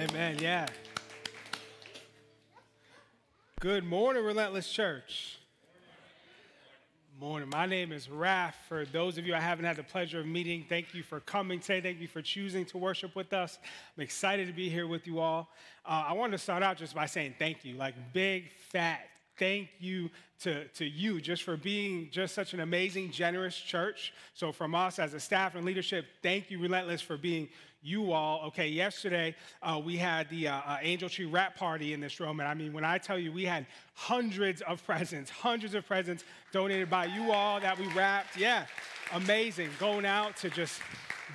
Amen. Yeah. Good morning, Relentless Church. Morning. My name is Raf. For those of you I haven't had the pleasure of meeting, thank you for coming today. Thank you for choosing to worship with us. I'm excited to be here with you all. Uh, I wanted to start out just by saying thank you, like big, fat thank you to, to you just for being just such an amazing, generous church. So, from us as a staff and leadership, thank you, Relentless, for being you all. Okay, yesterday uh, we had the uh, uh, Angel Tree Wrap Party in this room. And I mean, when I tell you we had hundreds of presents, hundreds of presents donated by you all that we wrapped. Yeah, amazing. Going out to just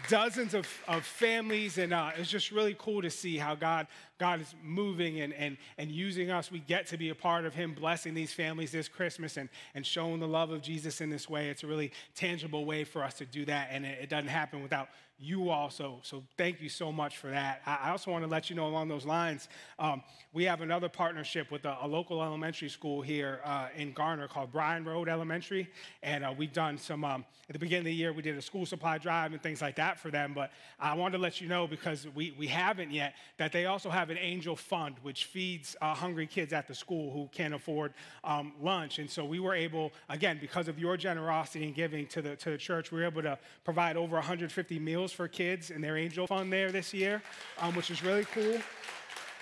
dozens of, of families, and uh, it's just really cool to see how God God is moving and, and, and using us. We get to be a part of Him blessing these families this Christmas and, and showing the love of Jesus in this way. It's a really tangible way for us to do that, and it, it doesn't happen without you also. So thank you so much for that. I also want to let you know along those lines, um, we have another partnership with a, a local elementary school here uh, in Garner called Bryan Road Elementary. And uh, we've done some, um, at the beginning of the year, we did a school supply drive and things like that for them. But I wanted to let you know because we, we haven't yet that they also have an angel fund which feeds uh, hungry kids at the school who can't afford um, lunch. And so we were able, again, because of your generosity and giving to the, to the church, we were able to provide over 150 meals meals for kids and their angel fund there this year, um, which is really cool.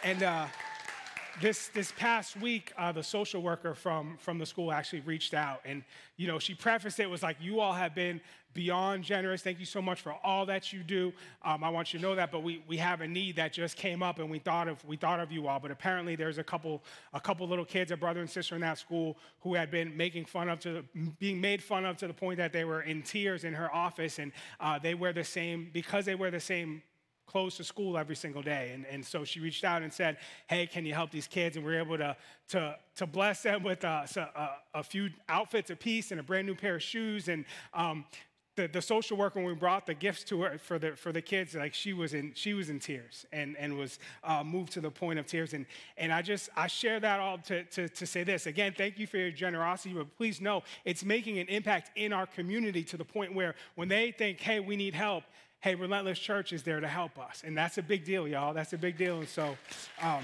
And uh, this, this past week, uh, the social worker from, from the school actually reached out. And, you know, she prefaced it was like, you all have been beyond generous. Thank you so much for all that you do. Um, I want you to know that, but we, we have a need that just came up and we thought of, we thought of you all. But apparently there's a couple, a couple little kids, a brother and sister in that school who had been making fun of to, being made fun of to the point that they were in tears in her office. And uh, they wear the same, because they wear the same clothes to school every single day. And, and so she reached out and said, Hey, can you help these kids? And we are able to, to, to bless them with uh, a, a, a few outfits apiece and a brand new pair of shoes. And um, the, the social worker, when we brought the gifts to her for the, for the kids, like she was in, she was in tears and, and was uh, moved to the point of tears. And, and I just, I share that all to, to, to say this. Again, thank you for your generosity, but please know it's making an impact in our community to the point where when they think, hey, we need help, hey, Relentless Church is there to help us. And that's a big deal, y'all. That's a big deal. And so, um,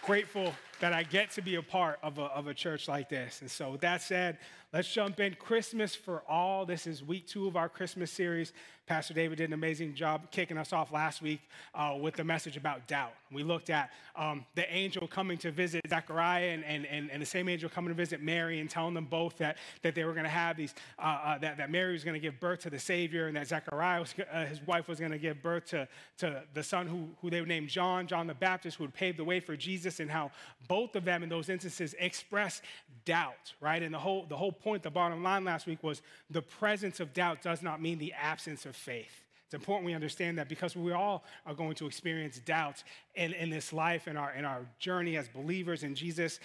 grateful that I get to be a part of a, of a church like this. And so, with that said, let's jump in. Christmas for all. This is week two of our Christmas series. Pastor David did an amazing job kicking us off last week uh, with the message about doubt. We looked at um, the angel coming to visit Zechariah and, and, and, and, the same angel coming to visit Mary and telling them both that, that they were going to have these, uh, uh, that, that Mary was going to give birth to the Savior and that Zechariah, was, uh, his wife, was going to give birth to, to the son who, who they would name John, John the Baptist, who would pave the way for Jesus, and how both of them in those instances express doubt, right? And the whole, the whole point, the bottom line last week was the presence of doubt does not mean the absence of faith. It's important we understand that because we all are going to experience doubt in, in this life, in our, in our journey as believers in Jesus.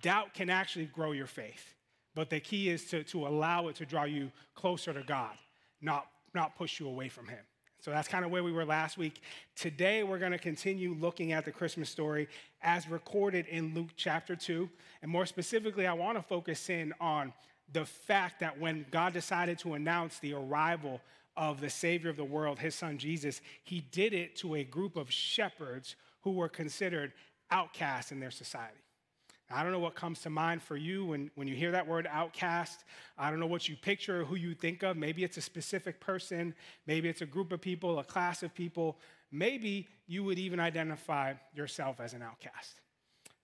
Doubt can actually grow your faith. But the key is to, to allow it to draw you closer to God, not, not push you away from Him. So that's kind of where we were last week. Today, we're going to continue looking at the Christmas story as recorded in Luke chapter 2. And more specifically, I want to focus in on the fact that when God decided to announce the arrival of the Savior of the world, his son Jesus, he did it to a group of shepherds who were considered outcasts in their society. I don't know what comes to mind for you when, when you hear that word outcast. I don't know what you picture or who you think of. Maybe it's a specific person, maybe it's a group of people, a class of people. Maybe you would even identify yourself as an outcast.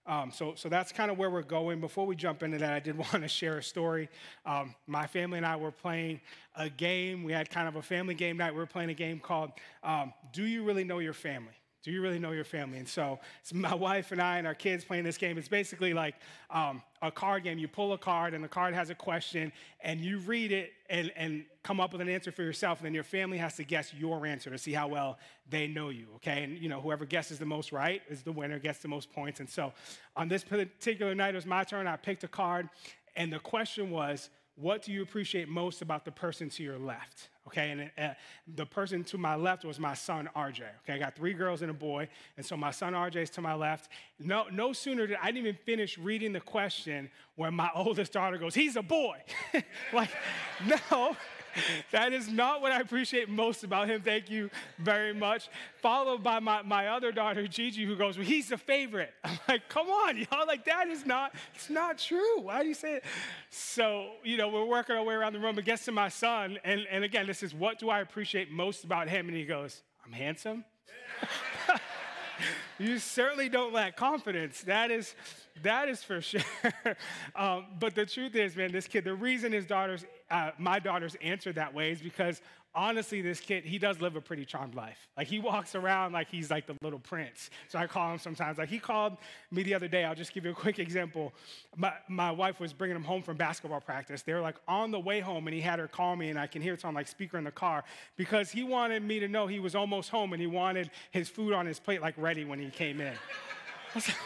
Um, so, so that's kind of where we're going. Before we jump into that, I did want to share a story. Um, my family and I were playing a game. We had kind of a family game night. We were playing a game called um, Do You Really Know Your Family? Do you really know your family? And so it's my wife and I and our kids playing this game. It's basically like um, a card game. You pull a card, and the card has a question, and you read it and, and come up with an answer for yourself. And then your family has to guess your answer to see how well they know you. Okay, and you know whoever guesses the most right is the winner, gets the most points. And so on this particular night, it was my turn. I picked a card, and the question was, "What do you appreciate most about the person to your left?" okay? And uh, the person to my left was my son, RJ, okay? I got three girls and a boy, and so my son, RJ, is to my left. No, no sooner did I didn't even finish reading the question when my oldest daughter goes, he's a boy. like, no, that is not what I appreciate most about him. Thank you very much. Followed by my, my other daughter, Gigi, who goes, Well, he's the favorite. I'm like, Come on, y'all. Like, that is not, it's not true. Why do you say it? So, you know, we're working our way around the room. It gets to my son. And, and again, this is what do I appreciate most about him? And he goes, I'm handsome. you certainly don't lack confidence. That is, that is for sure. um, but the truth is, man, this kid, the reason his daughters, uh, my daughters answered that way is because honestly, this kid, he does live a pretty charmed life. Like he walks around like he's like the little prince. So I call him sometimes. Like he called me the other day. I'll just give you a quick example. My, my wife was bringing him home from basketball practice. They were like on the way home and he had her call me and I can hear it's on like speaker in the car because he wanted me to know he was almost home and he wanted his food on his plate like ready when he came in. I was like,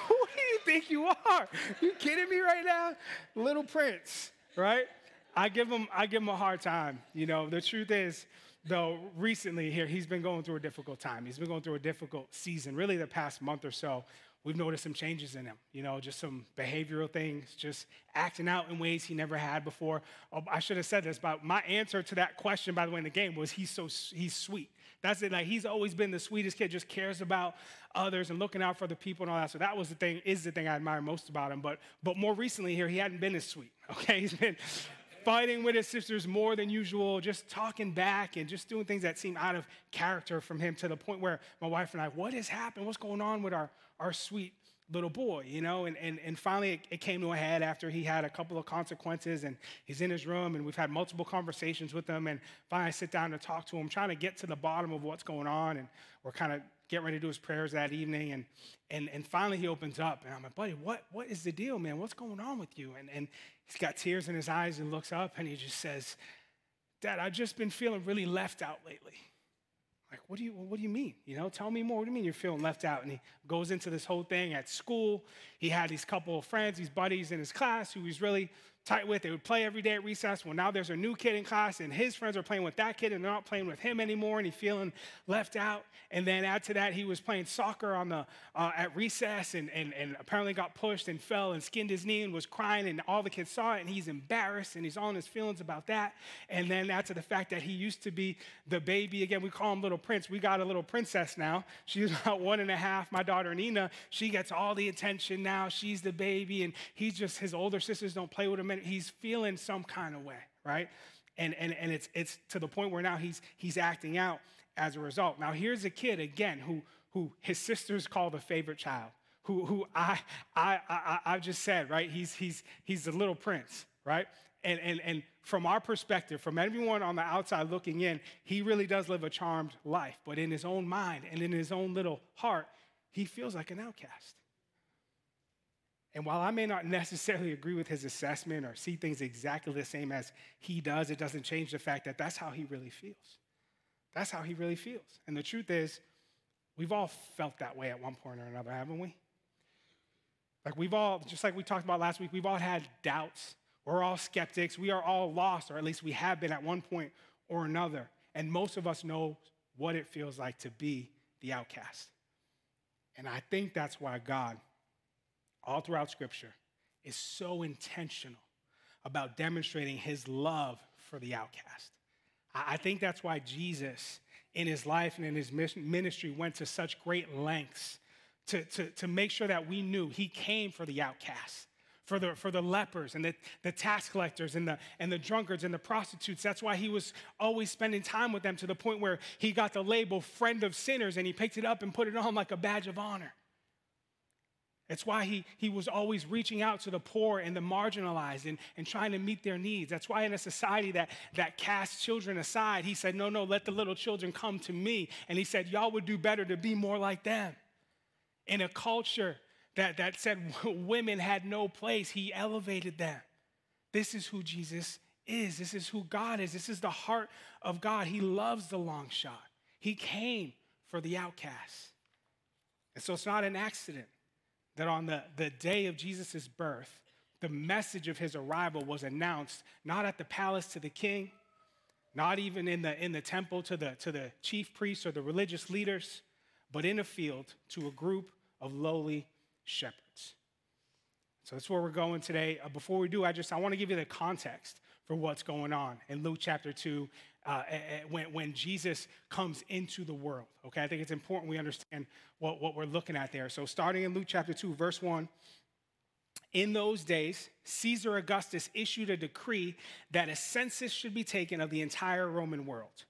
you think you are? You kidding me right now? Little prince, right? I give him, I give him a hard time. You know, the truth is, though, recently here, he's been going through a difficult time. He's been going through a difficult season, really the past month or so. We've noticed some changes in him, you know, just some behavioral things, just acting out in ways he never had before. Oh, I should have said this, but my answer to that question, by the way, in the game was he's so he's sweet. That's it. Like he's always been the sweetest kid, just cares about others and looking out for the people and all that. So that was the thing, is the thing I admire most about him. But but more recently here, he hadn't been as sweet. Okay, he's been fighting with his sisters more than usual, just talking back and just doing things that seem out of character from him to the point where my wife and I, what has happened? What's going on with our, our sweet little boy, you know? And, and, and finally, it, it, came to a head after he had a couple of consequences and he's in his room and we've had multiple conversations with him. And finally, I sit down to talk to him, trying to get to the bottom of what's going on. And we're kind of getting ready to do his prayers that evening. And, and, and finally, he opens up and I'm like, buddy, what, what is the deal, man? What's going on with you? And, and He's got tears in his eyes and looks up and he just says, Dad, I've just been feeling really left out lately. Like, what do you what do you mean? You know, tell me more. What do you mean you're feeling left out? And he goes into this whole thing at school. He had these couple of friends, these buddies in his class who he's really tight with. They would play every day at recess. Well, now there's a new kid in class, and his friends are playing with that kid, and they're not playing with him anymore, and he's feeling left out. And then add to that, he was playing soccer on the uh, at recess, and, and, and apparently got pushed and fell and skinned his knee and was crying, and all the kids saw it, and he's embarrassed, and he's on his feelings about that. And then add to the fact that he used to be the baby. Again, we call him Little Prince. We got a little princess now. She's about one and a half. My daughter Nina, she gets all the attention now. She's the baby, and he's just his older sisters don't play with him. He's feeling some kind of way, right? And, and, and it's, it's to the point where now he's, he's acting out as a result. Now, here's a kid, again, who, who his sisters call the favorite child, who, who I, I, I, I've just said, right? He's, he's, he's the little prince, right? And, and, and from our perspective, from everyone on the outside looking in, he really does live a charmed life. But in his own mind and in his own little heart, he feels like an outcast. And while I may not necessarily agree with his assessment or see things exactly the same as he does, it doesn't change the fact that that's how he really feels. That's how he really feels. And the truth is, we've all felt that way at one point or another, haven't we? Like we've all, just like we talked about last week, we've all had doubts. We're all skeptics. We are all lost, or at least we have been at one point or another. And most of us know what it feels like to be the outcast. And I think that's why God all throughout Scripture is so intentional about demonstrating his love for the outcast. I think that's why Jesus, in his life and in his ministry, went to such great lengths to, to, to make sure that we knew he came for the outcasts. For the, for the lepers and the, the tax collectors and the, and the drunkards and the prostitutes. That's why he was always spending time with them to the point where he got the label friend of sinners and he picked it up and put it on like a badge of honor. It's why he, he was always reaching out to the poor and the marginalized and, and trying to meet their needs. That's why in a society that, that casts children aside, he said, No, no, let the little children come to me. And he said, Y'all would do better to be more like them. In a culture that, that said women had no place, he elevated them. This is who Jesus is. This is who God is. This is the heart of God. He loves the long shot. He came for the outcasts. And so it's not an accident that on the, the day of Jesus' birth, the message of his arrival was announced not at the palace to the king, not even in the, in the temple to the, to the chief priests or the religious leaders, but in a field to a group of lowly shepherds. So that's where we're going today. Uh, before we do, I just I want to give you the context for what's going on in Luke chapter 2 uh, when, when Jesus comes into the world. Okay, I think it's important we understand what, what we're looking at there. So, starting in Luke chapter 2, verse 1. In those days, Caesar Augustus issued a decree that a census should be taken of the entire Roman world.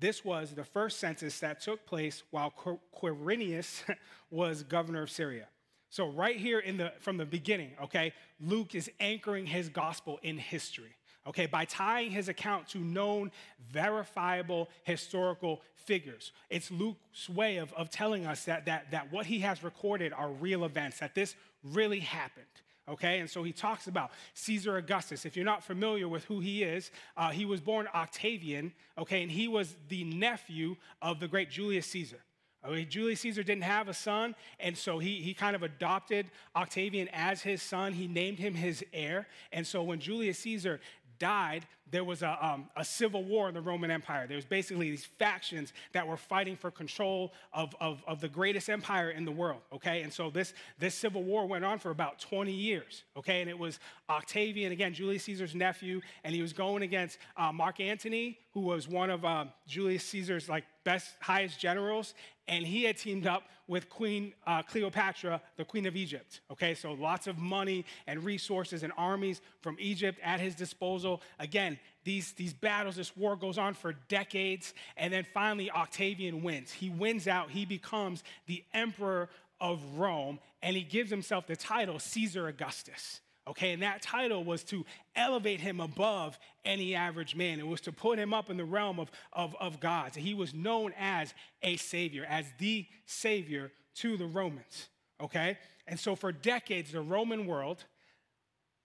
This was the first census that took place while Quirinius was governor of Syria. So, right here in the, from the beginning, okay, Luke is anchoring his gospel in history okay, by tying his account to known, verifiable historical figures. It's Luke's way of, of telling us that, that, that what he has recorded are real events, that this really happened. Okay, and so he talks about Caesar Augustus. If you're not familiar with who he is, uh, he was born Octavian, okay, and he was the nephew of the great Julius Caesar. Okay, Julius Caesar didn't have a son, and so he, he kind of adopted Octavian as his son. He named him his heir. And so when Julius Caesar died, there was a, um, a civil war in the Roman Empire. There was basically these factions that were fighting for control of, of, of, the greatest empire in the world, okay? And so this, this civil war went on for about 20 years, okay? And it was Octavian, again, Julius Caesar's nephew, and he was going against uh, Mark Antony, who was one of uh, Julius Caesar's like best, highest generals, and he had teamed up with Queen uh, Cleopatra, the Queen of Egypt. Okay, so lots of money and resources and armies from Egypt at his disposal. Again, these, these battles, this war goes on for decades, and then finally Octavian wins. He wins out, he becomes the emperor of Rome, and he gives himself the title Caesar Augustus. Okay, and that title was to elevate him above any average man. It was to put him up in the realm of, of, of gods. He was known as a savior, as the savior to the Romans. Okay? And so for decades, the Roman world,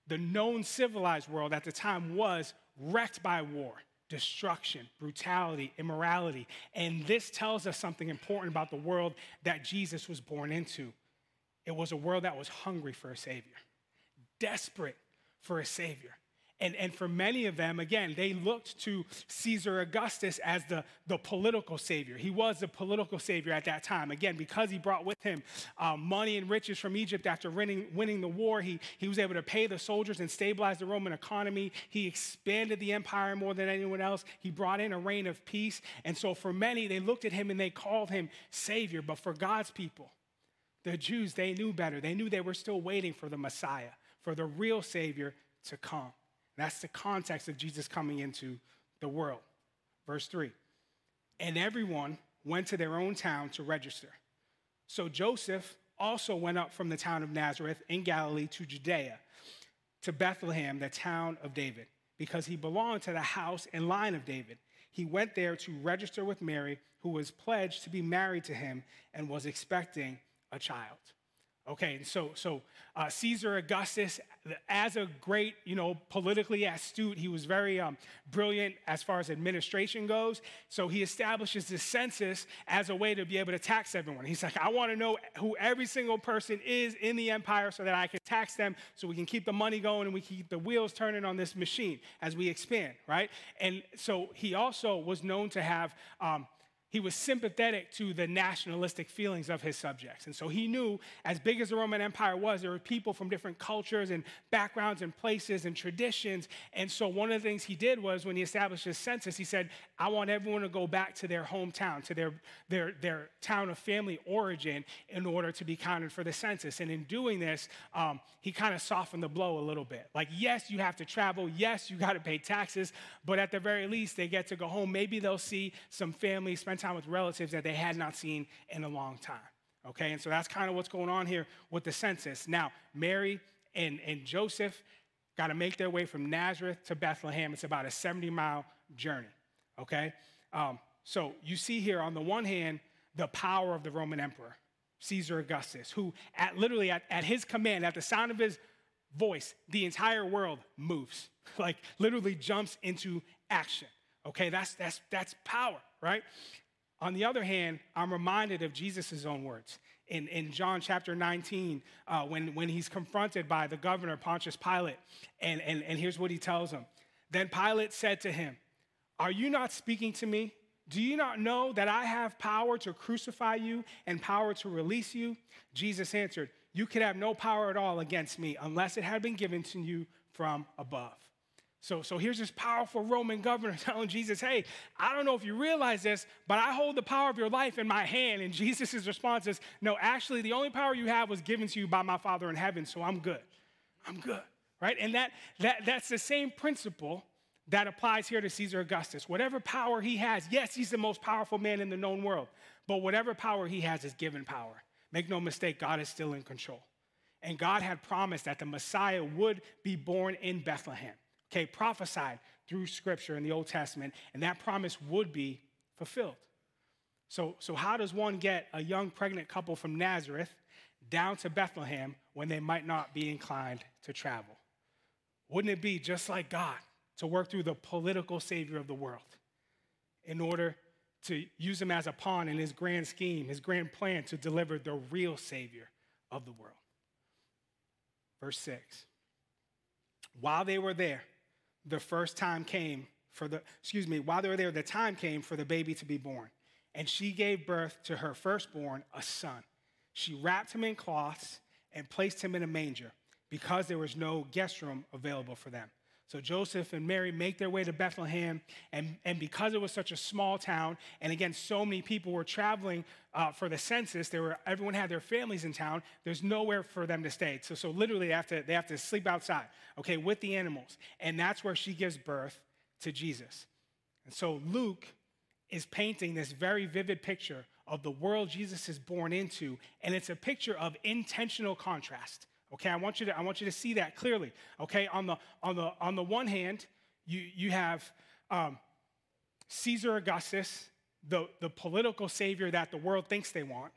the known civilized world at the time, was wrecked by war, destruction, brutality, immorality. And this tells us something important about the world that Jesus was born into. It was a world that was hungry for a savior desperate for a savior. And, and for many of them, again, they looked to Caesar Augustus as the, the political savior. He was the political savior at that time. Again, because he brought with him um, money and riches from Egypt after winning, winning the war, he, he was able to pay the soldiers and stabilize the Roman economy. He expanded the empire more than anyone else. He brought in a reign of peace. And so for many, they looked at him and they called him savior. But for God's people, the Jews, they knew better. They knew they were still waiting for the Messiah for the real Savior to come. That's the context of Jesus coming into the world. Verse 3 And everyone went to their own town to register. So Joseph also went up from the town of Nazareth in Galilee to Judea, to Bethlehem, the town of David, because he belonged to the house and line of David. He went there to register with Mary, who was pledged to be married to him and was expecting a child. Okay, and so so uh, Caesar Augustus, as a great, you know, politically astute, he was very um, brilliant as far as administration goes. So he establishes the census as a way to be able to tax everyone. He's like, I want to know who every single person is in the empire so that I can tax them, so we can keep the money going and we keep the wheels turning on this machine as we expand, right? And so he also was known to have. Um, he was sympathetic to the nationalistic feelings of his subjects. And so he knew, as big as the Roman Empire was, there were people from different cultures and backgrounds and places and traditions. And so one of the things he did was when he established his census, he said, I want everyone to go back to their hometown, to their, their, their town of family origin in order to be counted for the census. And in doing this, um, he kind of softened the blow a little bit. Like, yes, you have to travel. Yes, you got to pay taxes. But at the very least, they get to go home. Maybe they'll see some family, time with relatives that they had not seen in a long time. Okay, and so that's kind of what's going on here with the census. Now, Mary and, and Joseph got to make their way from Nazareth to Bethlehem. It's about a 70 mile journey. Okay, um, so you see here on the one hand, the power of the Roman emperor, Caesar Augustus, who at literally at, at his command, at the sound of his voice, the entire world moves, like literally jumps into action. Okay, that's that's that's power, right? On the other hand, I'm reminded of Jesus' own words in, in John chapter 19 uh, when, when he's confronted by the governor, Pontius Pilate. And, and, and here's what he tells him Then Pilate said to him, Are you not speaking to me? Do you not know that I have power to crucify you and power to release you? Jesus answered, You could have no power at all against me unless it had been given to you from above. So, so here's this powerful Roman governor telling Jesus, Hey, I don't know if you realize this, but I hold the power of your life in my hand. And Jesus' response is, No, actually, the only power you have was given to you by my Father in heaven, so I'm good. I'm good. Right? And that, that, that's the same principle that applies here to Caesar Augustus. Whatever power he has, yes, he's the most powerful man in the known world, but whatever power he has is given power. Make no mistake, God is still in control. And God had promised that the Messiah would be born in Bethlehem okay, prophesied through scripture in the Old Testament, and that promise would be fulfilled. So, so how does one get a young pregnant couple from Nazareth down to Bethlehem when they might not be inclined to travel? Wouldn't it be just like God to work through the political savior of the world in order to use him as a pawn in his grand scheme, his grand plan to deliver the real savior of the world? Verse 6. While they were there, the first time came for the, excuse me, while they were there, the time came for the baby to be born. And she gave birth to her firstborn, a son. She wrapped him in cloths and placed him in a manger because there was no guest room available for them. So Joseph and Mary make their way to Bethlehem, and, and because it was such a small town, and again, so many people were traveling uh, for the census, there were, everyone had their families in town, there's nowhere for them to stay. So, so literally, they have, to, they have to sleep outside, okay, with the animals. And that's where she gives birth to Jesus. And so Luke is painting this very vivid picture of the world Jesus is born into, and it's a picture of intentional contrast. Okay, I want you to, I want you to see that clearly. Okay, on the, on the, on the one hand, you, you have um, Caesar Augustus, the, the political savior that the world thinks they want.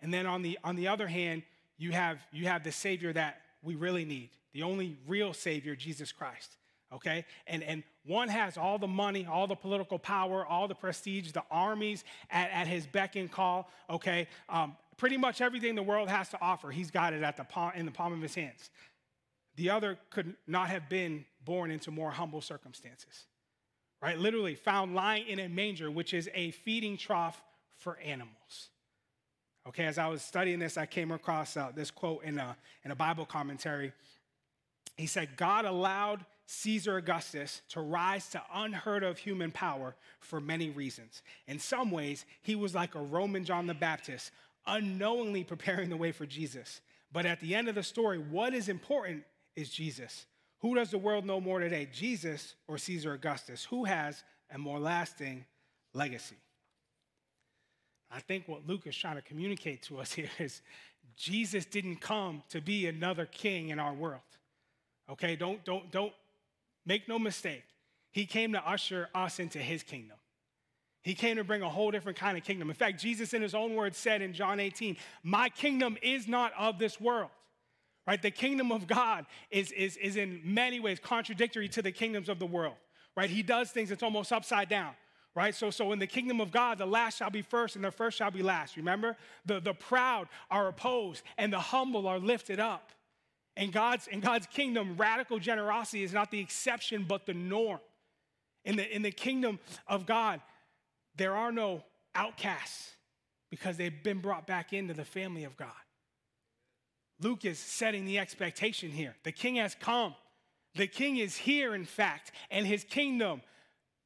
And then on the, on the other hand, you have, you have the savior that we really need, the only real savior, Jesus Christ. Okay? And, and one has all the money, all the political power, all the prestige, the armies at, at his beck and call. Okay? Um, pretty much everything the world has to offer, he's got it at the palm, in the palm of his hands. The other could not have been born into more humble circumstances, right? Literally found lying in a manger, which is a feeding trough for animals. Okay, as I was studying this, I came across uh, this quote in a, in a Bible commentary. He said, God allowed Caesar Augustus to rise to unheard of human power for many reasons. In some ways, he was like a Roman John the Baptist, unknowingly preparing the way for Jesus. But at the end of the story, what is important is Jesus. Who does the world know more today, Jesus or Caesar Augustus? Who has a more lasting legacy? I think what Luke is trying to communicate to us here is Jesus didn't come to be another king in our world. Okay, don't, don't, don't make no mistake. He came to usher us into his kingdom. He came to bring a whole different kind of kingdom. In fact, Jesus, in his own words, said in John 18, My kingdom is not of this world. Right? The kingdom of God is, is, is in many ways contradictory to the kingdoms of the world. Right? He does things that's almost upside down. Right? So, so in the kingdom of God, the last shall be first and the first shall be last. Remember? The, the proud are opposed and the humble are lifted up. In God's, in God's kingdom, radical generosity is not the exception, but the norm. In the, in the kingdom of God, there are no outcasts because they've been brought back into the family of God. Luke is setting the expectation here. The king has come. The king is here, in fact, and his kingdom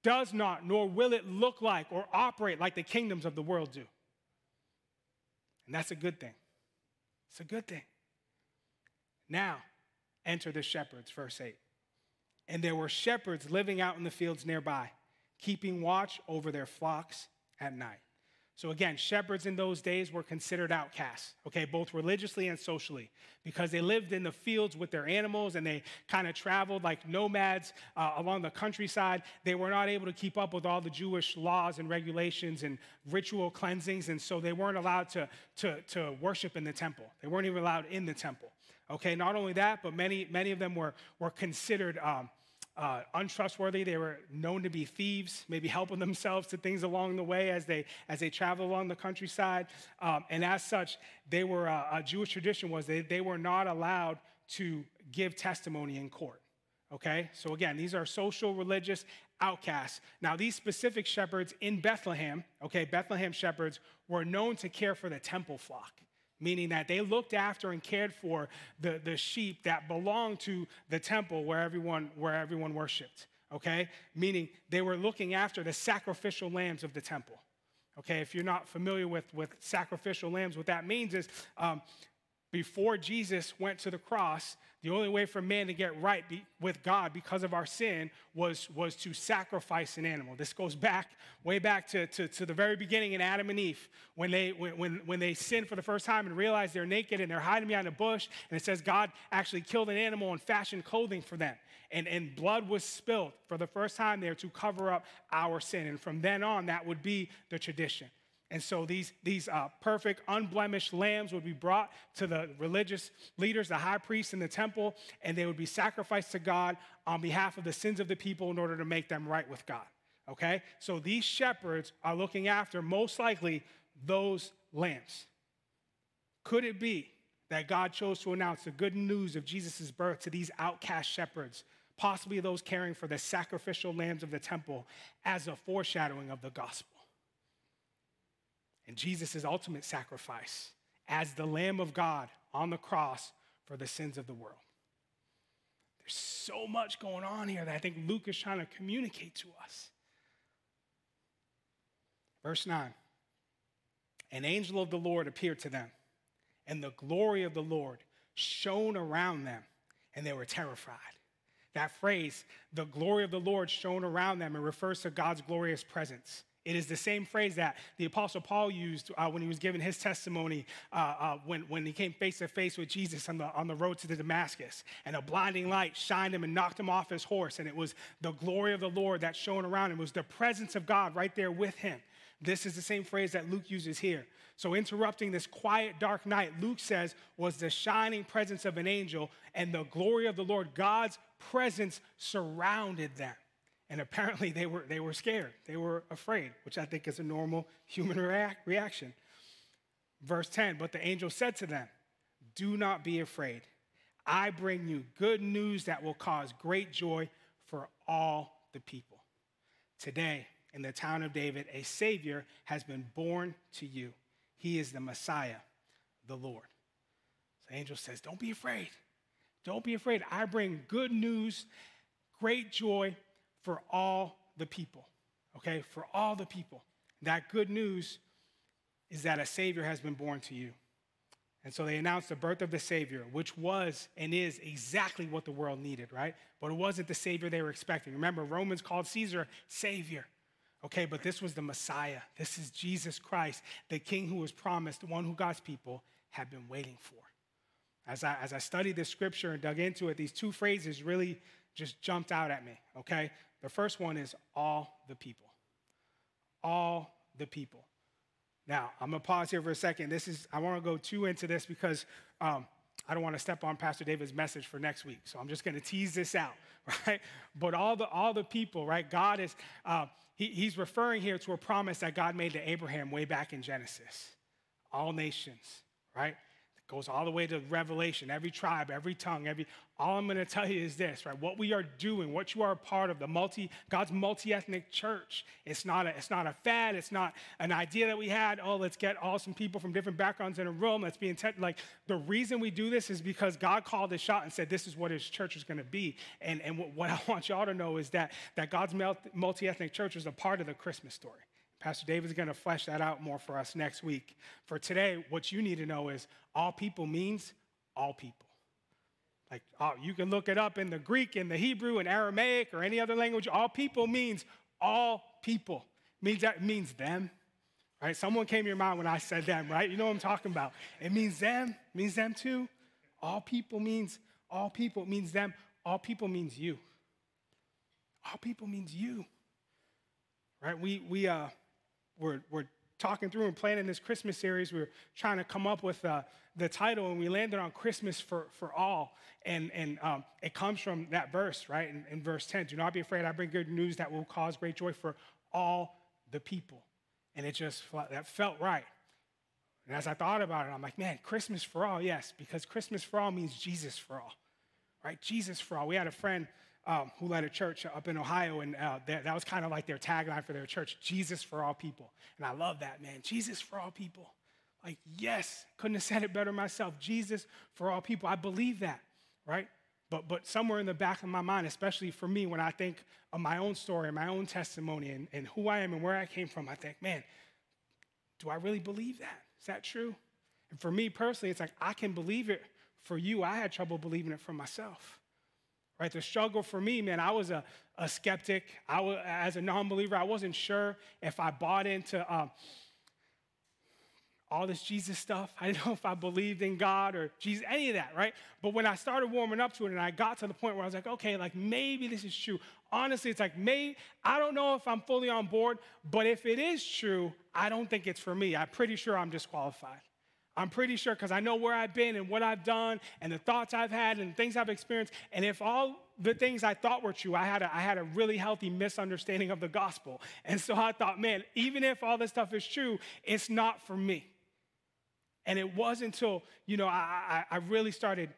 does not, nor will it look like or operate like the kingdoms of the world do. And that's a good thing. It's a good thing. Now, enter the shepherds, verse 8. And there were shepherds living out in the fields nearby keeping watch over their flocks at night. So again, shepherds in those days were considered outcasts, okay, both religiously and socially, because they lived in the fields with their animals and they kind of traveled like nomads uh, along the countryside. They were not able to keep up with all the Jewish laws and regulations and ritual cleansings, and so they weren't allowed to, to, to worship in the temple. They weren't even allowed in the temple. Okay, not only that, but many, many of them were, were considered. Um, uh, untrustworthy. They were known to be thieves, maybe helping themselves to things along the way as they as they traveled along the countryside. Um, and as such, they were uh, a Jewish tradition was they, they were not allowed to give testimony in court. Okay, so again, these are social religious outcasts. Now, these specific shepherds in Bethlehem, okay, Bethlehem shepherds were known to care for the temple flock meaning that they looked after and cared for the, the sheep that belonged to the temple where everyone, where everyone worshiped, okay? Meaning they were looking after the sacrificial lambs of the temple. Okay, if you're not familiar with, with sacrificial lambs, what that means is um, before Jesus went to the cross, the only way for man to get right be, with God because of our sin was, was to sacrifice an animal. This goes back, way back to, to, to the very beginning in Adam and Eve, when they, when, when they sinned for the first time and realized they're naked and they're hiding behind a bush. And it says God actually killed an animal and fashioned clothing for them. And, and blood was spilled for the first time there to cover up our sin. And from then on, that would be the tradition. And so these, these uh, perfect, unblemished lambs would be brought to the religious leaders, the high priests in the temple, and they would be sacrificed to God on behalf of the sins of the people in order to make them right with God. Okay? So these shepherds are looking after, most likely, those lambs. Could it be that God chose to announce the good news of Jesus' birth to these outcast shepherds, possibly those caring for the sacrificial lambs of the temple, as a foreshadowing of the gospel? And Jesus' ultimate sacrifice as the Lamb of God on the cross for the sins of the world. There's so much going on here that I think Luke is trying to communicate to us. Verse 9 An angel of the Lord appeared to them, and the glory of the Lord shone around them, and they were terrified. That phrase, the glory of the Lord shone around them, it refers to God's glorious presence. It is the same phrase that the Apostle Paul used uh, when he was giving his testimony uh, uh, when, when he came face to face with Jesus on the, on the road to the Damascus. And a blinding light shined him and knocked him off his horse. And it was the glory of the Lord that shone around him. It was the presence of God right there with him. This is the same phrase that Luke uses here. So, interrupting this quiet, dark night, Luke says, was the shining presence of an angel, and the glory of the Lord, God's presence, surrounded them. And apparently they were, they were scared. They were afraid, which I think is a normal human react, reaction. Verse 10 But the angel said to them, Do not be afraid. I bring you good news that will cause great joy for all the people. Today, in the town of David, a Savior has been born to you. He is the Messiah, the Lord. So the angel says, Don't be afraid. Don't be afraid. I bring good news, great joy for all the people. Okay, for all the people. That good news is that a Savior has been born to you. And so they announced the birth of the Savior, which was and is exactly what the world needed, right? But it wasn't the Savior they were expecting. Remember, Romans called Caesar Savior. Okay, but this was the Messiah. This is Jesus Christ, the King who was promised, the one who God's people had been waiting for. As I, as I studied this scripture and dug into it, these two phrases really just jumped out at me, okay? The first one is all the people. All the people. Now, I'm gonna pause here for a second. This is, I wanna go too into this because um, I don't wanna step on Pastor David's message for next week. So I'm just gonna tease this out, right? But all the, all the people, right? God is, uh, he, he's referring here to a promise that God made to Abraham way back in Genesis. All nations, right? Goes all the way to Revelation, every tribe, every tongue, every all I'm going to tell you is this, right? What we are doing, what you are a part of, the multi God's multi-ethnic church. It's not a, it's not a fad, it's not an idea that we had, oh, let's get awesome people from different backgrounds in a room, let's be intent like the reason we do this is because God called the shot and said this is what his church is going to be. And and what, what I want y'all to know is that that God's multi-ethnic church is a part of the Christmas story. Pastor David's going to flesh that out more for us next week. For today, what you need to know is all people means all people. Like uh, you can look it up in the Greek, in the Hebrew, in Aramaic, or any other language. All people means all people. Means that means them. Right? Someone came to your mind when I said them, right? You know what I'm talking about. It means them, means them too. All people means all people, it means them. All people means you. All people means you. Right? We we uh we're, we're talking through and planning this Christmas series, we are trying to come up with uh, the title, and we landed on Christmas for, for all. And, and um, it comes from that verse, right? In, in verse 10 Do not be afraid, I bring good news that will cause great joy for all the people. And it just, that felt right. And as I thought about it, I'm like, man, Christmas for all, yes, because Christmas for all means Jesus for all, right? Jesus for all. We had a friend um, who led a church up in Ohio, and uh, that, that was kind of like their tagline for their church Jesus for all people. And I love that, man. Jesus for all people. Like, yes, couldn't have said it better myself. Jesus for all people. I believe that, right? But, but somewhere in the back of my mind, especially for me, when I think of my own story and my own testimony and, and who I am and where I came from, I think, man, do I really believe that? Is that true? And for me personally, it's like I can believe it for you. I had trouble believing it for myself. Right? The struggle for me, man, I was a, a skeptic. I was, as a non believer, I wasn't sure if I bought into. Um, all this Jesus stuff. I didn't know if I believed in God or Jesus, any of that, right? But when I started warming up to it and I got to the point where I was like, okay, like maybe this is true. Honestly, it's like, maybe, I don't know if I'm fully on board, but if it is true, I don't think it's for me. I'm pretty sure I'm disqualified. I'm pretty sure because I know where I've been and what I've done and the thoughts I've had and things I've experienced. And if all the things I thought were true, I had a, I had a really healthy misunderstanding of the gospel. And so I thought, man, even if all this stuff is true, it's not for me. And it wasn't until, you know, I, I, I really started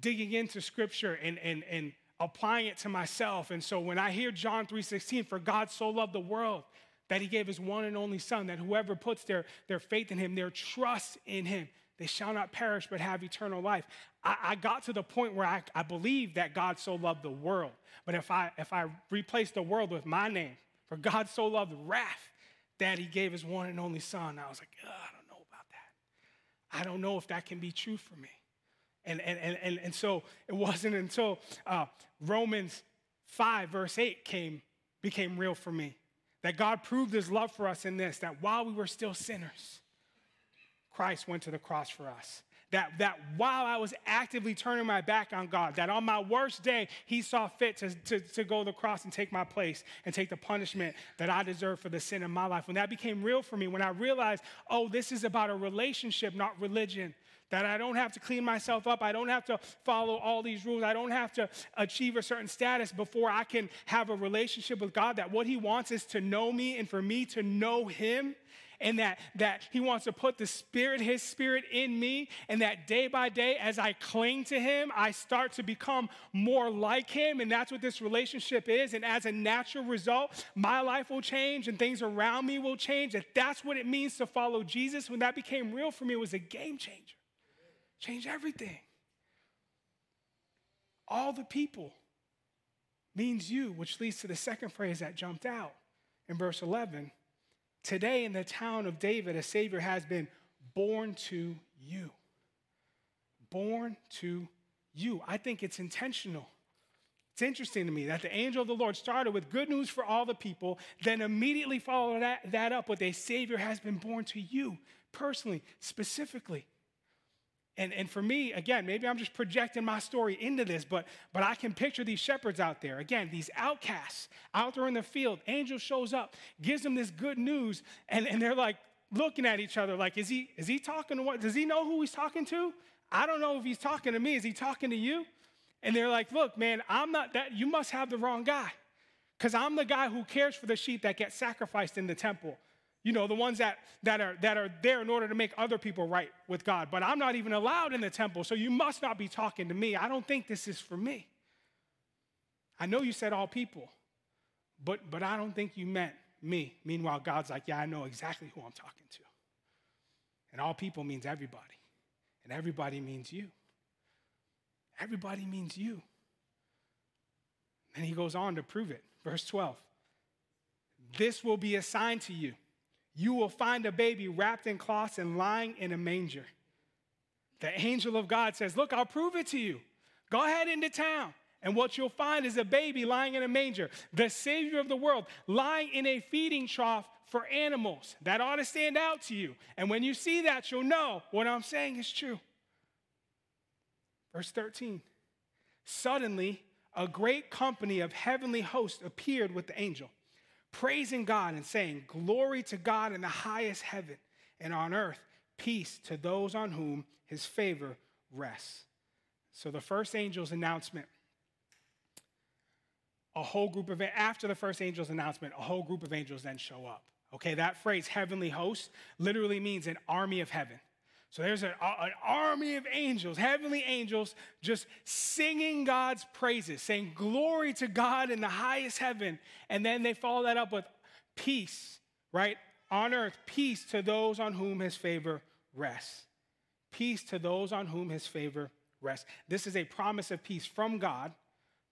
digging into scripture and, and, and applying it to myself. And so when I hear John 3.16, for God so loved the world that he gave his one and only son, that whoever puts their, their faith in him, their trust in him, they shall not perish but have eternal life. I, I got to the point where I, I believe that God so loved the world. But if I if I replace the world with my name, for God so loved Raf that he gave his one and only son, I was like, I don't know about that. I don't know if that can be true for me. And, and, and, and, and so it wasn't until uh, Romans 5, verse 8 came, became real for me. That God proved his love for us in this, that while we were still sinners, Christ went to the cross for us. That, that while I was actively turning my back on God, that on my worst day, He saw fit to, to, to go to the cross and take my place and take the punishment that I deserve for the sin in my life. When that became real for me, when I realized, oh, this is about a relationship, not religion, that I don't have to clean myself up. I don't have to follow all these rules. I don't have to achieve a certain status before I can have a relationship with God. That what He wants is to know me and for me to know Him and that, that He wants to put the Spirit, His Spirit in me, and that day by day, as I cling to Him, I start to become more like Him, and that's what this relationship is. And as a natural result, my life will change and things around me will change. If that's what it means to follow Jesus, when that became real for me, was a game changer. Change everything. All the people means you, which leads to the second phrase that jumped out in verse 11 Today, in the town of David, a Savior has been born to you. Born to you. I think it's intentional. It's interesting to me that the angel of the Lord started with good news for all the people, then immediately followed that, that up with a Savior has been born to you, personally, specifically. And, and for me, again, maybe I'm just projecting my story into this, but, but I can picture these shepherds out there. Again, these outcasts out there in the field. Angel shows up, gives them this good news, and, and they're like looking at each other like, is he, is he talking to what? Does he know who he's talking to? I don't know if he's talking to me. Is he talking to you? And they're like, look, man, I'm not that. You must have the wrong guy. Because I'm the guy who cares for the sheep that get sacrificed in the temple. You know, the ones that, that, are, that are there in order to make other people right with God. But I'm not even allowed in the temple, so you must not be talking to me. I don't think this is for me. I know you said all people, but, but I don't think you meant me. Meanwhile, God's like, yeah, I know exactly who I'm talking to. And all people means everybody. And everybody means you. Everybody means you. And he goes on to prove it. Verse 12. This will be a sign to you you will find a baby wrapped in cloths and lying in a manger. The angel of God says, Look, I'll prove it to you. Go ahead into town. And what you'll find is a baby lying in a manger, the Savior of the world, lying in a feeding trough for animals. That ought to stand out to you. And when you see that, you'll know what I'm saying is true. Verse 13 Suddenly, a great company of heavenly hosts appeared with the angel praising God and saying, Glory to God in the highest heaven, and on earth, peace to those on whom his favor rests. So the first angel's announcement, a whole group of, after the first angel's announcement, a whole group of angels then show up. Okay, that phrase, heavenly host, literally means an army of heaven. So there's an, an, army of angels, heavenly angels, just singing God's praises, saying, Glory to God in the highest heaven. And then they follow that up with peace, right? On earth, peace to those on whom his favor rests. Peace to those on whom his favor rests. This is a promise of peace from God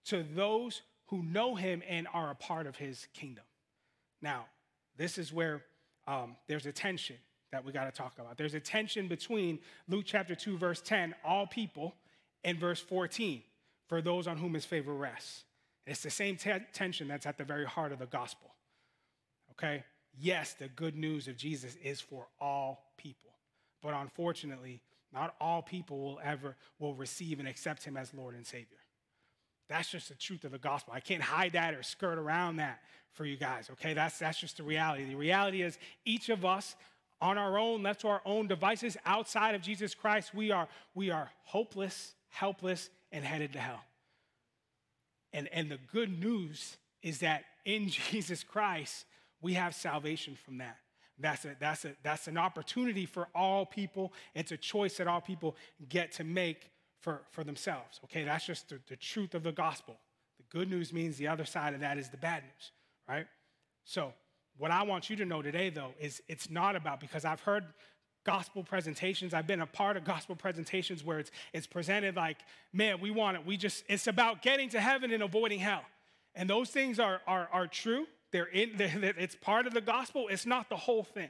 to those who know him and are a part of his kingdom. Now, this is where um, there's a tension that we got to talk about. There's a tension between Luke chapter 2, verse 10, all people, and verse 14, for those on whom his favor rests. It's the same t- tension that's at the very heart of the gospel. Okay? Yes, the good news of Jesus is for all people. But unfortunately, not all people will ever will receive and accept him as Lord and Savior. That's just the truth of the gospel. I can't hide that or skirt around that for you guys, okay? That's, that's just the reality. The reality is each of us on our own, left to our own devices outside of Jesus Christ, we are, we are hopeless, helpless, and headed to hell. And, and the good news is that in Jesus Christ, we have salvation from that. That's, a, that's, a, that's an opportunity for all people. It's a choice that all people get to make for, for themselves. Okay, that's just the, the truth of the gospel. The good news means the other side of that is the bad news, right? So, what I want you to know today, though, is it's not about because I've heard gospel presentations. I've been a part of gospel presentations where it's, it's presented like, man, we want it. We just, it's about getting to heaven and avoiding hell. And those things are, are, are true. They're in, they're, it's part of the gospel. It's not the whole thing.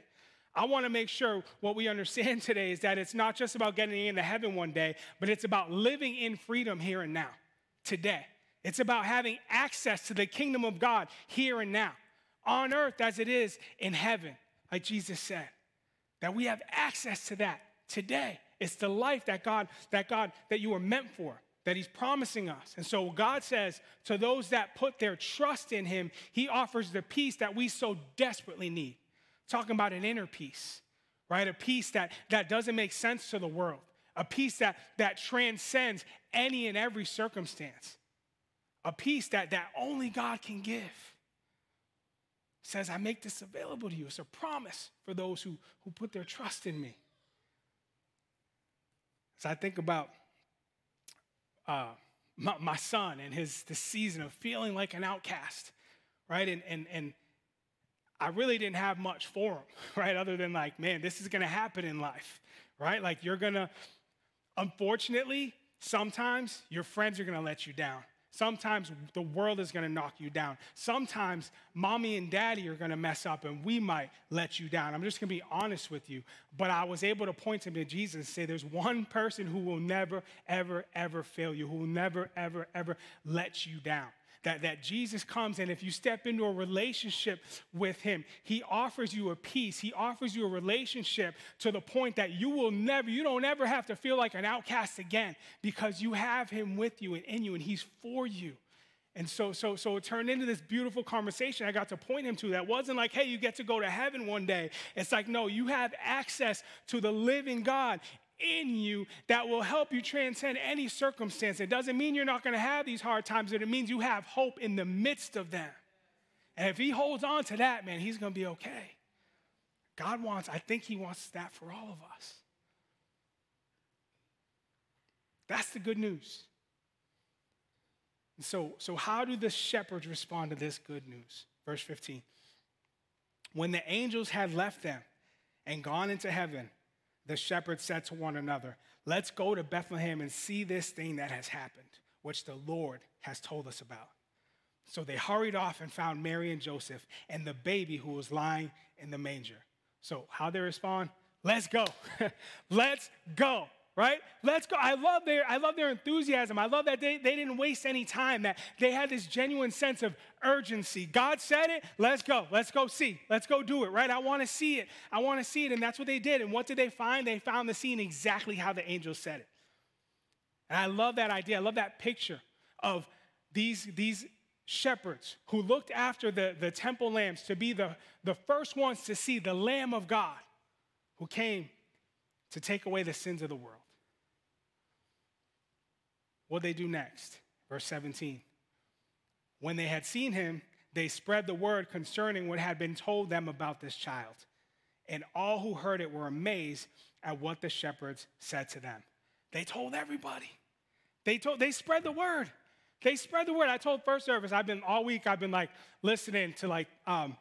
I want to make sure what we understand today is that it's not just about getting into heaven one day, but it's about living in freedom here and now, today. It's about having access to the kingdom of God here and now, on earth as it is in heaven, like Jesus said. That we have access to that today. It's the life that God, that God, that you were meant for, that He's promising us. And so God says to those that put their trust in Him, He offers the peace that we so desperately need talking about an inner peace, right? A peace that, that doesn't make sense to the world, a peace that, that transcends any and every circumstance, a peace that, that only God can give. Says, I make this available to you. It's a promise for those who, who put their trust in me. As I think about uh, my, my, son and his the season of feeling like an outcast, right? And, and, and I really didn't have much for him, right? Other than like, man, this is gonna happen in life, right? Like, you're gonna, unfortunately, sometimes your friends are gonna let you down. Sometimes the world is gonna knock you down. Sometimes mommy and daddy are gonna mess up and we might let you down. I'm just gonna be honest with you. But I was able to point him to Jesus and say, There's one person who will never, ever, ever fail you, who will never, ever, ever let you down that, that Jesus comes and if you step into a relationship with him, he offers you a peace. He offers you a relationship to the point that you will never, you don't ever have to feel like an outcast again because you have him with you and in you and he's for you. And so, so, so it turned into this beautiful conversation I got to point him to that wasn't like, hey, you get to go to heaven one day. It's like, no, you have access to the living God in you that will help you transcend any circumstance. It doesn't mean you're not going to have these hard times, but it means you have hope in the midst of them. And if he holds on to that, man, he's going to be okay. God wants, I think he wants that for all of us. That's the good news. so, so how do the shepherds respond to this good news? Verse 15. When the angels had left them and gone into heaven, the shepherds said to one another, Let's go to Bethlehem and see this thing that has happened, which the Lord has told us about. So they hurried off and found Mary and Joseph and the baby who was lying in the manger. So, how they respond? Let's go. Let's go right? Let's go. I love their, I love their enthusiasm. I love that they, they didn't waste any time, that they had this genuine sense of urgency. God said it, let's go. Let's go see. Let's go do it, right? I want to see it. I want to see it. And that's what they did. And what did they find? They found the scene exactly how the angel said it. And I love that idea. I love that picture of these, these shepherds who looked after the, the temple lambs to be the, the first ones to see the Lamb of God who came to take away the sins of the world. What they do next? Verse 17. When they had seen him, they spread the word concerning what had been told them about this child. And all who heard it were amazed at what the shepherds said to them. They told everybody. They told they spread the word. They spread the word. I told first service, I've been all week, I've been like listening to like um,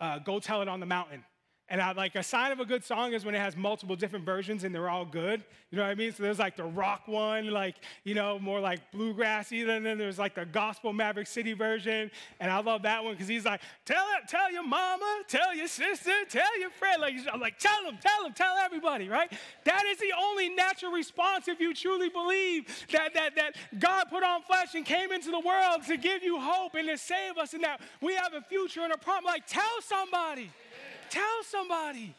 uh, go tell it on the mountain And I, like a sign of a good song is when it has multiple different versions and they're all good. You know what I mean? So there's like the rock one, like, you know, more like bluegrassy. And then there's like the gospel Maverick City version. And I love that one because he's like, tell it, tell your mama, tell your sister, tell your friend. Like, I'm like, tell them, tell them, tell everybody, right? That is the only natural response if you truly believe that, that, that God put on flesh and came into the world to give you hope and to save us and that we have a future and a problem. Like, tell somebody. Tell somebody.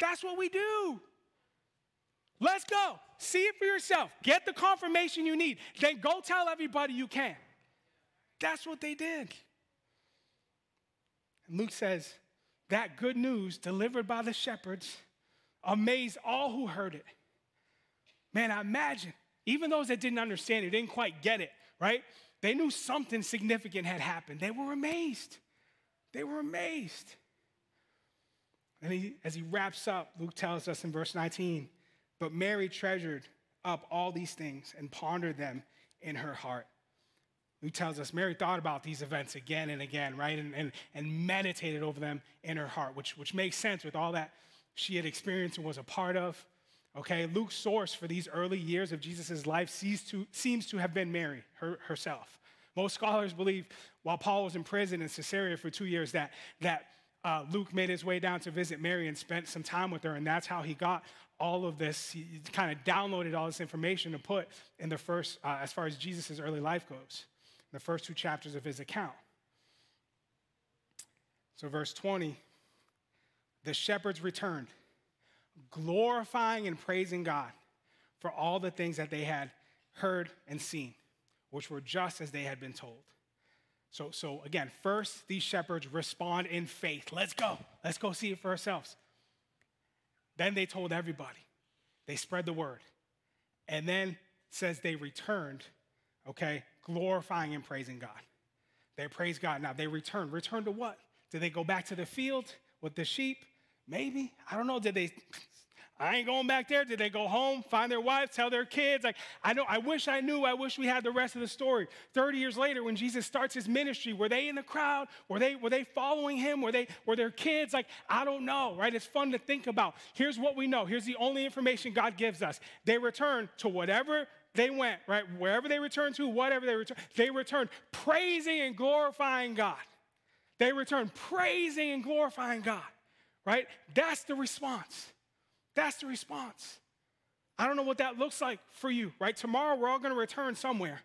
That's what we do. Let's go. See it for yourself. Get the confirmation you need. Then go tell everybody you can. That's what they did. And Luke says that good news delivered by the shepherds amazed all who heard it. Man, I imagine, even those that didn't understand it, didn't quite get it, right? They knew something significant had happened. They were amazed. They were amazed. And he, as he wraps up, Luke tells us in verse 19, but Mary treasured up all these things and pondered them in her heart. Luke tells us Mary thought about these events again and again, right? And, and, and meditated over them in her heart, which, which makes sense with all that she had experienced and was a part of. Okay, Luke's source for these early years of Jesus' life seems to, seems to have been Mary her, herself. Most scholars believe while Paul was in prison in Caesarea for two years that, that uh, Luke made his way down to visit Mary and spent some time with her, and that's how he got all of this. He kind of downloaded all this information to put in the first, uh, as far as Jesus' early life goes, the first two chapters of his account. So, verse 20 the shepherds returned, glorifying and praising God for all the things that they had heard and seen, which were just as they had been told. So, so again, first, these shepherds respond in faith. Let's go. Let's go see it for ourselves. Then they told everybody. They spread the word. And then says they returned, okay, glorifying and praising God. They praise God. Now they return. Return to what? Did they go back to the field with the sheep? Maybe. I don't know. Did they I ain't going back there. Did they go home, find their wives, tell their kids? Like, I know, I wish I knew. I wish we had the rest of the story. 30 years later, when Jesus starts his ministry, were they in the crowd? Were they, were they following him? Were they were their kids? Like, I don't know, right? It's fun to think about. Here's what we know. Here's the only information God gives us. They returned to whatever they went, right? Wherever they returned to, whatever they returned, they returned praising and glorifying God. They returned praising and glorifying God, right? That's the response. That's the response. I don't know what that looks like for you, right? Tomorrow we're all going to return somewhere.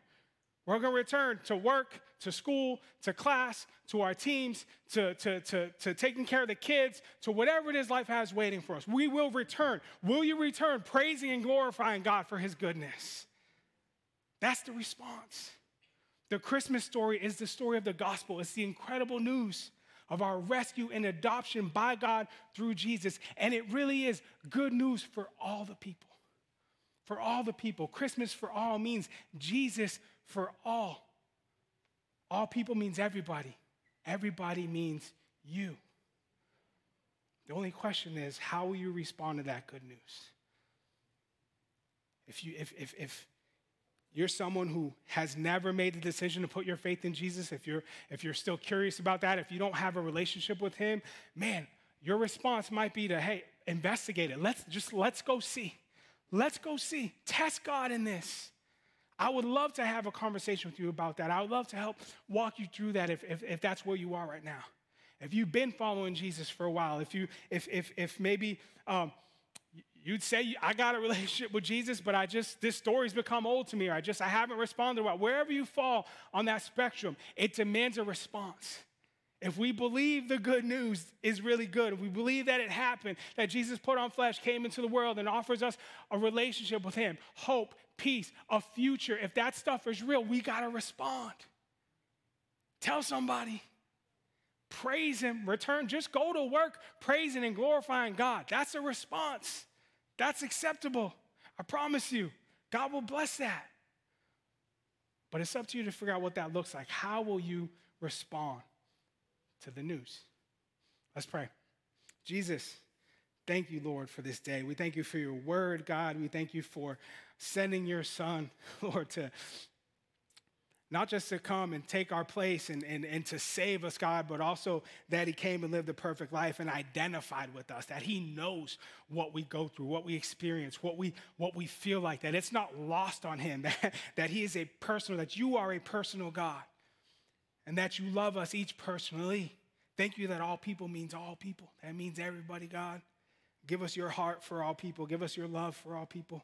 We're going to return to work, to school, to class, to our teams, to, to, to, to taking care of the kids, to whatever it is life has waiting for us. We will return. Will you return praising and glorifying God for his goodness? That's the response. The Christmas story is the story of the gospel, it's the incredible news of our rescue and adoption by God through Jesus. And it really is good news for all the people. For all the people. Christmas for all means Jesus for all. All people means everybody. Everybody means you. The only question is how will you respond to that good news? If, you, if, if, if, you're someone who has never made the decision to put your faith in Jesus, if you're, if you're still curious about that, if you don't have a relationship with him, man, your response might be to, hey, investigate it. Let's just, let's go see. Let's go see. Test God in this. I would love to have a conversation with you about that. I would love to help walk you through that if, if, if that's where you are right now. If you've been following Jesus for a while, if you, if, if, if maybe um, you'd say i got a relationship with jesus but i just this story's become old to me or i just i haven't responded well. Wherever you fall on that spectrum it demands a response. If we believe the good news is really good if we believe that it happened that jesus put on flesh came into the world and offers us a relationship with him hope peace a future if that stuff is real we got to respond. Tell somebody. Praise him. Return just go to work praising and glorifying god. That's a response that's acceptable. I promise you. God will bless that. But it's up to you to figure out what that looks like. How will you respond to the news? Let's pray. Jesus, thank you, Lord, for this day. We thank you for your word, God. We thank you for sending your son, Lord, to not just to come and take our place and, and, and to save us, God, but also that He came and lived a perfect life and identified with us, that He knows what we go through, what we experience, what we, what we feel like, that it's not lost on Him, that, that He is a personal, that you are a personal God, and that you love us each personally. Thank you that all people means all people. That means everybody, God. Give us your heart for all people, give us your love for all people.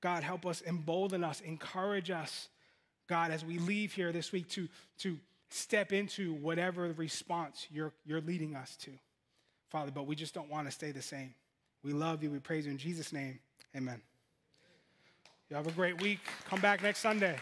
God, help us, embolden us, encourage us God, as we leave here this week to, to step into whatever response you're, you're leading us to, Father, but we just don't want to stay the same. We love you. We praise you in Jesus' name. Amen. You have a great week. Come back next Sunday.